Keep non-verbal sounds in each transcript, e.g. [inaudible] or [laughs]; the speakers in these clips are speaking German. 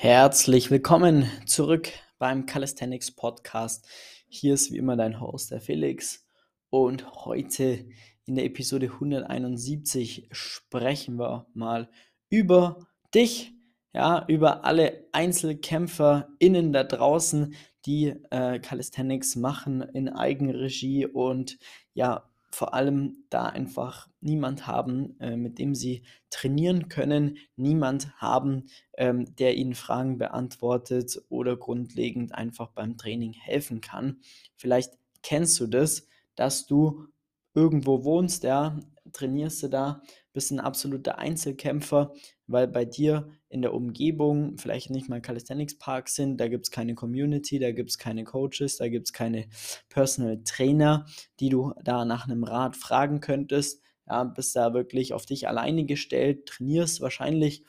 Herzlich willkommen zurück beim Calisthenics Podcast. Hier ist wie immer dein Host, der Felix. Und heute in der Episode 171 sprechen wir mal über dich, ja, über alle EinzelkämpferInnen da draußen, die äh, Calisthenics machen in Eigenregie und ja, vor allem da einfach niemand haben, äh, mit dem sie trainieren können, niemand haben, ähm, der ihnen Fragen beantwortet oder grundlegend einfach beim Training helfen kann. Vielleicht kennst du das, dass du irgendwo wohnst, ja, trainierst du da, bist ein absoluter Einzelkämpfer, weil bei dir in der Umgebung vielleicht nicht mal Calisthenics Parks sind, da gibt es keine Community, da gibt es keine Coaches, da gibt es keine Personal Trainer, die du da nach einem Rat fragen könntest. Ja, bist da wirklich auf dich alleine gestellt, trainierst wahrscheinlich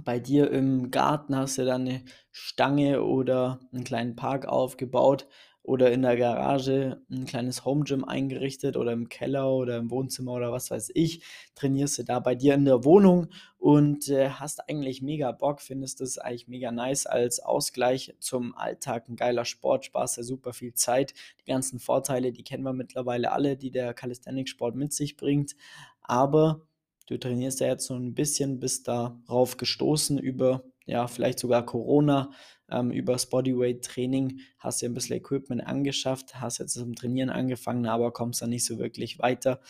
bei dir im Garten, hast du da eine Stange oder einen kleinen Park aufgebaut, oder in der Garage ein kleines Home Gym eingerichtet oder im Keller oder im Wohnzimmer oder was weiß ich, trainierst du da bei dir in der Wohnung und äh, hast eigentlich mega Bock, findest es eigentlich mega nice als Ausgleich zum Alltag, ein geiler Sport, sparst ja super viel Zeit, die ganzen Vorteile, die kennen wir mittlerweile alle, die der Calisthenics-Sport mit sich bringt, aber du trainierst ja jetzt so ein bisschen, bist darauf gestoßen über ja, vielleicht sogar Corona, ähm, übers Bodyweight-Training hast du ein bisschen Equipment angeschafft, hast jetzt zum Trainieren angefangen, aber kommst dann nicht so wirklich weiter,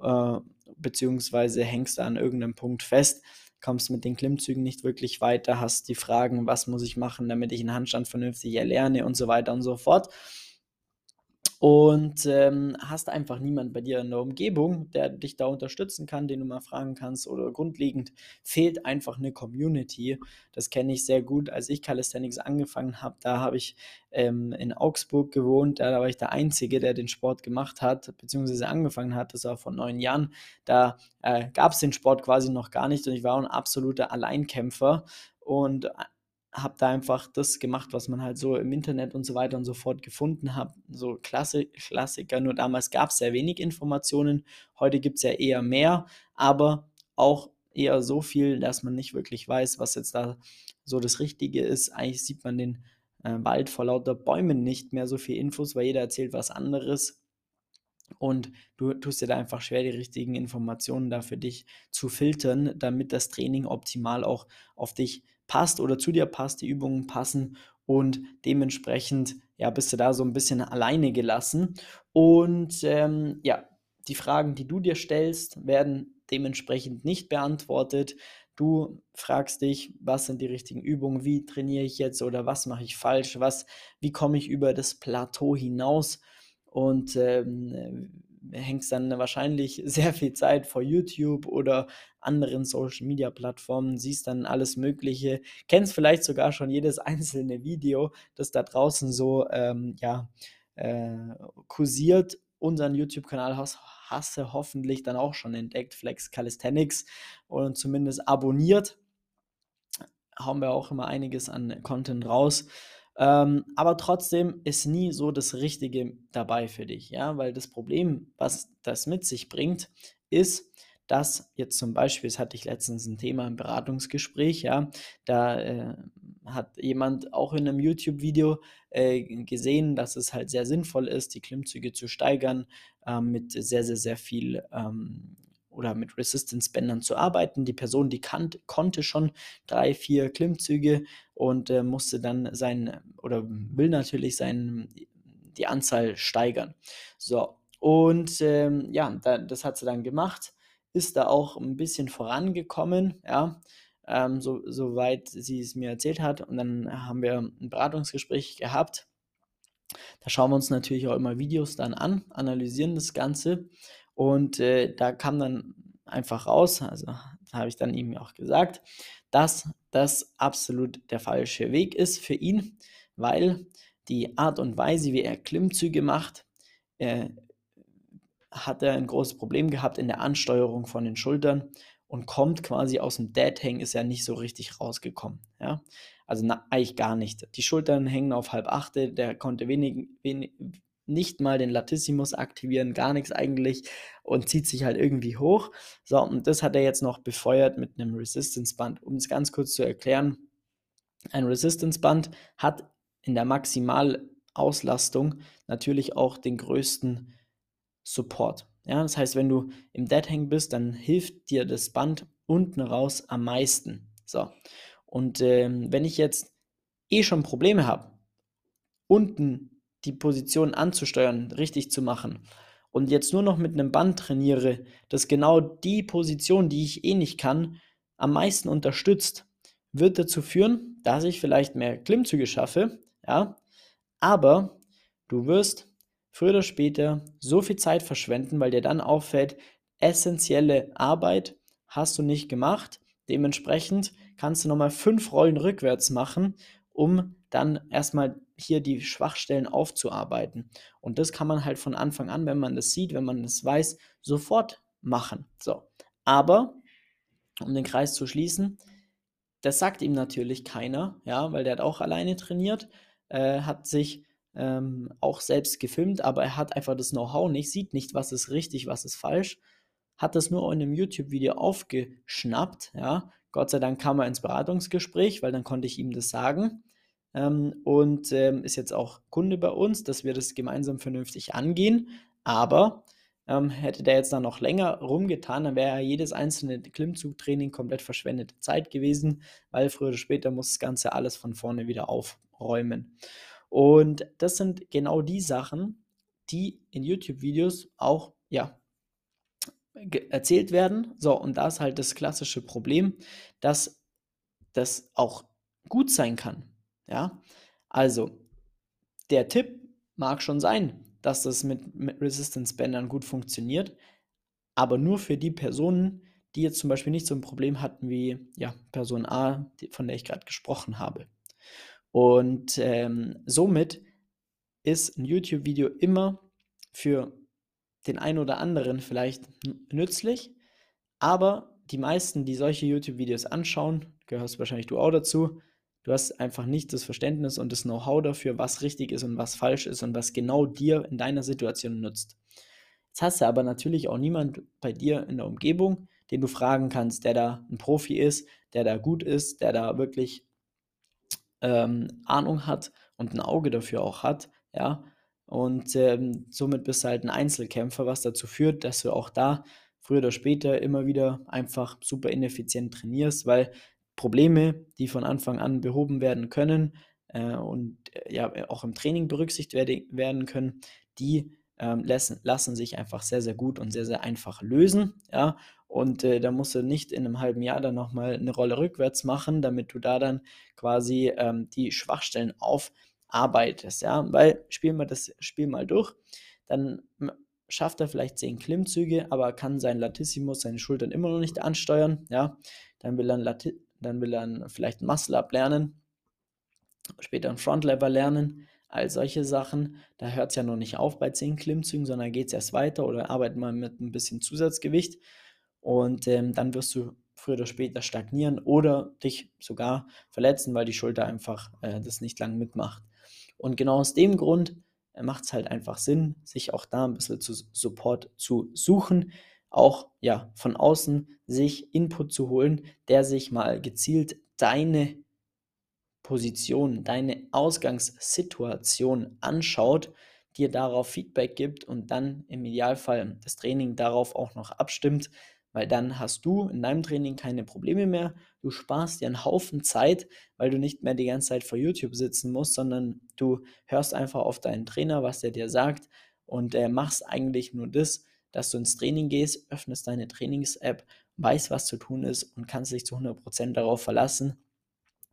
äh, beziehungsweise hängst da an irgendeinem Punkt fest, kommst mit den Klimmzügen nicht wirklich weiter, hast die Fragen, was muss ich machen, damit ich einen Handstand vernünftig erlerne und so weiter und so fort und ähm, hast einfach niemand bei dir in der Umgebung, der dich da unterstützen kann, den du mal fragen kannst oder grundlegend fehlt einfach eine Community. Das kenne ich sehr gut. Als ich Calisthenics angefangen habe, da habe ich ähm, in Augsburg gewohnt, da, da war ich der Einzige, der den Sport gemacht hat, beziehungsweise angefangen hat, das war vor neun Jahren. Da äh, gab es den Sport quasi noch gar nicht und ich war ein absoluter Alleinkämpfer und habe da einfach das gemacht, was man halt so im Internet und so weiter und so fort gefunden hat. So Klasse, Klassiker, nur damals gab es sehr wenig Informationen. Heute gibt es ja eher mehr, aber auch eher so viel, dass man nicht wirklich weiß, was jetzt da so das Richtige ist. Eigentlich sieht man den äh, Wald vor lauter Bäumen nicht mehr so viel Infos, weil jeder erzählt was anderes. Und du tust dir da einfach schwer, die richtigen Informationen da für dich zu filtern, damit das Training optimal auch auf dich passt oder zu dir passt, die Übungen passen und dementsprechend ja, bist du da so ein bisschen alleine gelassen. Und ähm, ja, die Fragen, die du dir stellst, werden dementsprechend nicht beantwortet. Du fragst dich, was sind die richtigen Übungen, wie trainiere ich jetzt oder was mache ich falsch, was, wie komme ich über das Plateau hinaus und ähm, hängst dann wahrscheinlich [laughs] sehr viel Zeit vor YouTube oder anderen Social Media Plattformen, siehst dann alles Mögliche, kennst vielleicht sogar schon jedes [laughs] einzelne Video, das da draußen so ähm, ja, äh, kursiert. Unseren YouTube-Kanal hast, hast du hoffentlich dann auch schon entdeckt, Flex Calisthenics, und zumindest abonniert. Hauen wir auch immer einiges an Content raus. Ähm, aber trotzdem ist nie so das Richtige dabei für dich, ja, weil das Problem, was das mit sich bringt, ist, dass jetzt zum Beispiel, das hatte ich letztens ein Thema im Beratungsgespräch, ja, da äh, hat jemand auch in einem YouTube-Video äh, gesehen, dass es halt sehr sinnvoll ist, die Klimmzüge zu steigern äh, mit sehr, sehr, sehr viel ähm, oder mit Resistance-Bändern zu arbeiten. Die Person, die kan konnte schon drei, vier Klimmzüge und äh, musste dann sein oder will natürlich sein, die Anzahl steigern. So, und ähm, ja, da, das hat sie dann gemacht, ist da auch ein bisschen vorangekommen, ja, ähm, so, soweit sie es mir erzählt hat. Und dann haben wir ein Beratungsgespräch gehabt. Da schauen wir uns natürlich auch immer Videos dann an, analysieren das Ganze und äh, da kam dann einfach raus, also habe ich dann ihm auch gesagt, dass das absolut der falsche Weg ist für ihn, weil die Art und Weise, wie er Klimmzüge macht, äh, hat er ein großes Problem gehabt in der Ansteuerung von den Schultern und kommt quasi aus dem Dead Hang, ist er nicht so richtig rausgekommen. Ja? Also na, eigentlich gar nicht. Die Schultern hängen auf halb achte, der konnte wenig, wenig, nicht mal den Latissimus aktivieren, gar nichts eigentlich und zieht sich halt irgendwie hoch. So, und das hat er jetzt noch befeuert mit einem Resistance Band. Um es ganz kurz zu erklären, Ein Resistance-Band hat in der Maximalauslastung natürlich auch den größten Support. Ja, das heißt, wenn du im Dead Hang bist, dann hilft dir das Band unten raus am meisten. So. Und ähm, wenn ich jetzt eh schon Probleme habe, unten die Position anzusteuern, richtig zu machen, und jetzt nur noch mit einem Band trainiere, das genau die Position, die ich eh nicht kann, am meisten unterstützt, wird dazu führen, dass ich vielleicht mehr Klimmzüge schaffe, ja, aber du wirst früher oder später so viel Zeit verschwenden, weil dir dann auffällt, essentielle Arbeit hast du nicht gemacht. Dementsprechend kannst du nochmal fünf Rollen rückwärts machen, um dann erstmal hier die Schwachstellen aufzuarbeiten. Und das kann man halt von Anfang an, wenn man das sieht, wenn man das weiß, sofort machen. So. Aber, um den Kreis zu schließen, das sagt ihm natürlich keiner, ja, weil der hat auch alleine trainiert, äh, hat sich ähm, auch selbst gefilmt, aber er hat einfach das Know-how nicht, sieht nicht, was ist richtig, was ist falsch, hat das nur in einem YouTube-Video aufgeschnappt, ja. Gott sei Dank kam er ins Beratungsgespräch, weil dann konnte ich ihm das sagen. Ähm, und ähm, ist jetzt auch Kunde bei uns, dass wir das gemeinsam vernünftig angehen. Aber ähm, hätte der jetzt dann noch länger rumgetan, dann wäre ja jedes einzelne Klimmzugtraining komplett verschwendete Zeit gewesen, weil früher oder später muss das Ganze alles von vorne wieder aufräumen. Und das sind genau die Sachen, die in YouTube-Videos auch, ja, erzählt werden. So, und da ist halt das klassische Problem, dass das auch gut sein kann. Ja, also der Tipp mag schon sein, dass das mit, mit Resistance-Bändern gut funktioniert, aber nur für die Personen, die jetzt zum Beispiel nicht so ein Problem hatten wie ja, Person A, von der ich gerade gesprochen habe. Und ähm, somit ist ein YouTube-Video immer für den einen oder anderen vielleicht nützlich, aber die meisten, die solche YouTube-Videos anschauen, gehörst wahrscheinlich du auch dazu, Du hast einfach nicht das Verständnis und das Know-how dafür, was richtig ist und was falsch ist und was genau dir in deiner Situation nützt. Jetzt hast du aber natürlich auch niemand bei dir in der Umgebung, den du fragen kannst, der da ein Profi ist, der da gut ist, der da wirklich ähm, Ahnung hat und ein Auge dafür auch hat, ja. Und ähm, somit bist du halt ein Einzelkämpfer, was dazu führt, dass du auch da früher oder später immer wieder einfach super ineffizient trainierst, weil Probleme, die von Anfang an behoben werden können äh, und äh, ja auch im Training berücksichtigt werde, werden können, die ähm, lassen, lassen sich einfach sehr, sehr gut und sehr, sehr einfach lösen. Ja? Und äh, da musst du nicht in einem halben Jahr dann nochmal eine Rolle rückwärts machen, damit du da dann quasi ähm, die Schwachstellen aufarbeitest. Ja? Weil spiel mal das Spiel mal durch, dann schafft er vielleicht zehn Klimmzüge, aber kann sein Latissimus, seine Schultern immer noch nicht ansteuern. Ja? Dann will er ein Lati dann will er vielleicht ein Muscle-Up lernen, später ein Front-Lever lernen, all solche Sachen. Da hört es ja noch nicht auf bei 10 Klimmzügen, sondern geht es erst weiter oder arbeitet mal mit ein bisschen Zusatzgewicht und ähm, dann wirst du früher oder später stagnieren oder dich sogar verletzen, weil die Schulter einfach äh, das nicht lang mitmacht. Und genau aus dem Grund äh, macht es halt einfach Sinn, sich auch da ein bisschen zu Support zu suchen auch ja von außen sich Input zu holen, der sich mal gezielt deine Position, deine Ausgangssituation anschaut, dir darauf Feedback gibt und dann im Idealfall das Training darauf auch noch abstimmt, weil dann hast du in deinem Training keine Probleme mehr. Du sparst dir einen Haufen Zeit, weil du nicht mehr die ganze Zeit vor YouTube sitzen musst, sondern du hörst einfach auf deinen Trainer, was der dir sagt und äh, machst eigentlich nur das, dass du ins Training gehst, öffnest deine Trainings-App, weißt, was zu tun ist und kannst dich zu 100% darauf verlassen,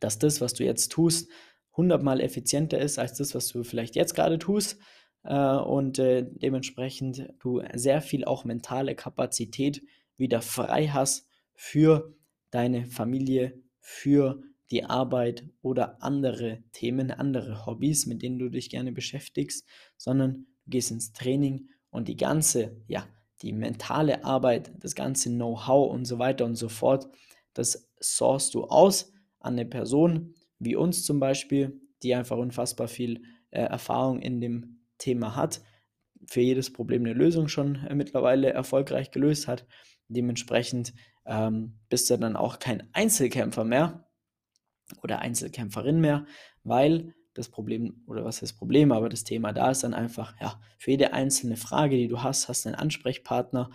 dass das, was du jetzt tust, 100 mal effizienter ist als das, was du vielleicht jetzt gerade tust. Äh, und äh, dementsprechend du sehr viel auch mentale Kapazität wieder frei hast für deine Familie, für die Arbeit oder andere Themen, andere Hobbys, mit denen du dich gerne beschäftigst, sondern du gehst ins Training und die ganze, ja, die mentale Arbeit, das ganze Know-how und so weiter und so fort, das sourst du aus an eine Person wie uns zum Beispiel, die einfach unfassbar viel äh, Erfahrung in dem Thema hat, für jedes Problem eine Lösung schon äh, mittlerweile erfolgreich gelöst hat. Dementsprechend ähm, bist du dann auch kein Einzelkämpfer mehr, oder Einzelkämpferin mehr, weil das Problem, oder was ist das Problem, aber das Thema da ist dann einfach, ja, für jede einzelne Frage, die du hast, hast du einen Ansprechpartner,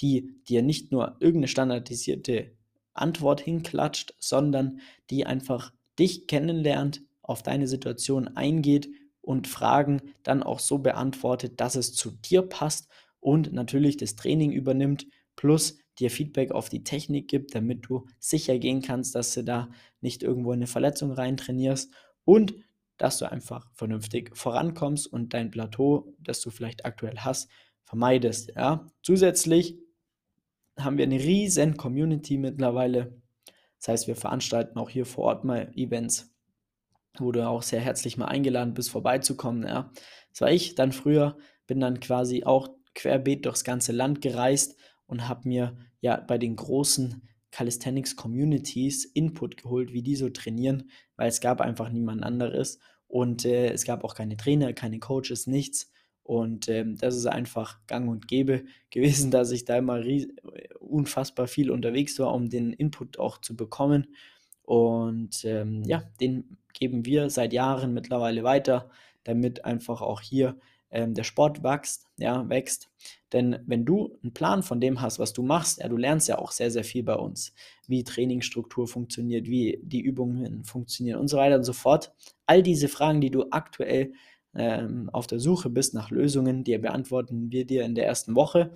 die dir nicht nur irgendeine standardisierte Antwort hinklatscht, sondern die einfach dich kennenlernt, auf deine Situation eingeht und Fragen dann auch so beantwortet, dass es zu dir passt und natürlich das Training übernimmt, plus dir Feedback auf die Technik gibt, damit du sicher gehen kannst, dass du da nicht irgendwo in eine Verletzung rein trainierst und dass du einfach vernünftig vorankommst und dein Plateau, das du vielleicht aktuell hast, vermeidest. Ja? Zusätzlich haben wir eine riesen Community mittlerweile. Das heißt, wir veranstalten auch hier vor Ort mal Events, wo du auch sehr herzlich mal eingeladen bist, vorbeizukommen. Ja. Das war ich dann früher, bin dann quasi auch querbeet durchs ganze Land gereist und habe mir ja bei den großen Calisthenics Communities Input geholt, wie die so trainieren, weil es gab einfach niemand anderes und äh, es gab auch keine Trainer, keine Coaches, nichts. Und ähm, das ist einfach gang und gäbe [laughs] gewesen, dass ich da immer unfassbar viel unterwegs war, um den Input auch zu bekommen. Und ähm, ja, den geben wir seit Jahren mittlerweile weiter, damit einfach auch hier ähm, der Sport wächst, ja, wächst. Denn wenn du einen Plan von dem hast, was du machst, ja, du lernst ja auch sehr, sehr viel bei uns, wie Trainingsstruktur funktioniert, wie die Übungen funktionieren und so weiter und so fort. All diese Fragen, die du aktuell ähm, auf der Suche bist nach Lösungen, die beantworten wir dir in der ersten Woche.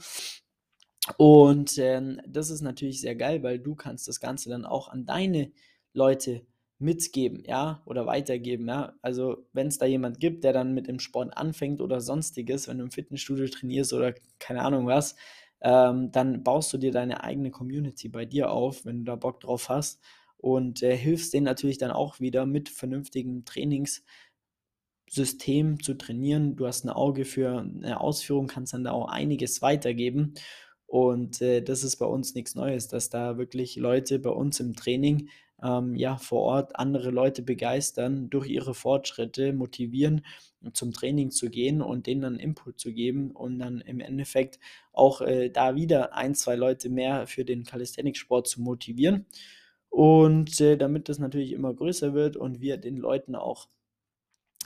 Und ähm, das ist natürlich sehr geil, weil du kannst das Ganze dann auch an deine Leute mitgeben, ja, oder weitergeben, ja. Also wenn es da jemand gibt, der dann mit dem Sport anfängt oder sonstiges, wenn du im Fitnessstudio trainierst oder keine Ahnung was, ähm, dann baust du dir deine eigene Community bei dir auf, wenn du da Bock drauf hast und äh, hilfst denen natürlich dann auch wieder mit vernünftigen Trainings System zu trainieren. Du hast ein Auge für eine Ausführung, kannst dann da auch einiges weitergeben. Und äh, das ist bei uns nichts Neues, dass da wirklich Leute bei uns im Training ähm, ja vor Ort andere Leute begeistern, durch ihre Fortschritte motivieren, zum Training zu gehen und denen dann Input zu geben und dann im Endeffekt auch äh, da wieder ein, zwei Leute mehr für den Calisthenics-Sport zu motivieren. Und äh, damit das natürlich immer größer wird und wir den Leuten auch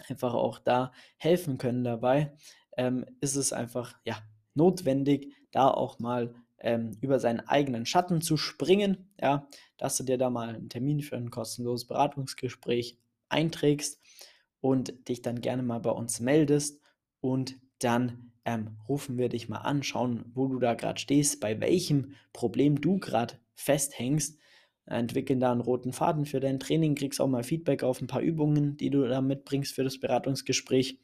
einfach auch da helfen können dabei, ähm, ist es einfach ja, notwendig, da auch mal ähm, über seinen eigenen Schatten zu springen, ja, dass du dir da mal einen Termin für ein kostenloses Beratungsgespräch einträgst und dich dann gerne mal bei uns meldest und dann ähm, rufen wir dich mal an, schauen, wo du da gerade stehst, bei welchem Problem du gerade festhängst entwickeln da einen roten Faden für dein Training, kriegst auch mal Feedback auf ein paar Übungen, die du da mitbringst für das Beratungsgespräch.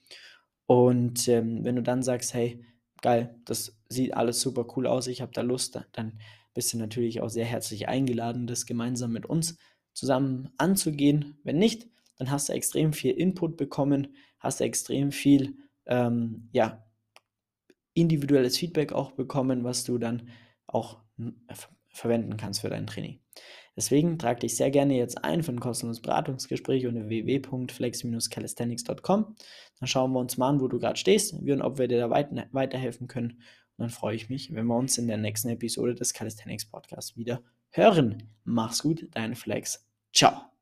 Und ähm, wenn du dann sagst, hey, geil, das sieht alles super cool aus, ich habe da Lust, dann bist du natürlich auch sehr herzlich eingeladen, das gemeinsam mit uns zusammen anzugehen. Wenn nicht, dann hast du extrem viel Input bekommen, hast du extrem viel, ähm, ja, individuelles Feedback auch bekommen, was du dann auch verwenden kannst für dein Training. Deswegen trag dich sehr gerne jetzt ein für ein kostenloses Beratungsgespräch unter www.flex-calisthenics.com. Dann schauen wir uns mal an, wo du gerade stehst wie und ob wir dir da weit weiterhelfen können. Und dann freue ich mich, wenn wir uns in der nächsten Episode des Calisthenics Podcasts wieder hören. Mach's gut, dein Flex. Ciao.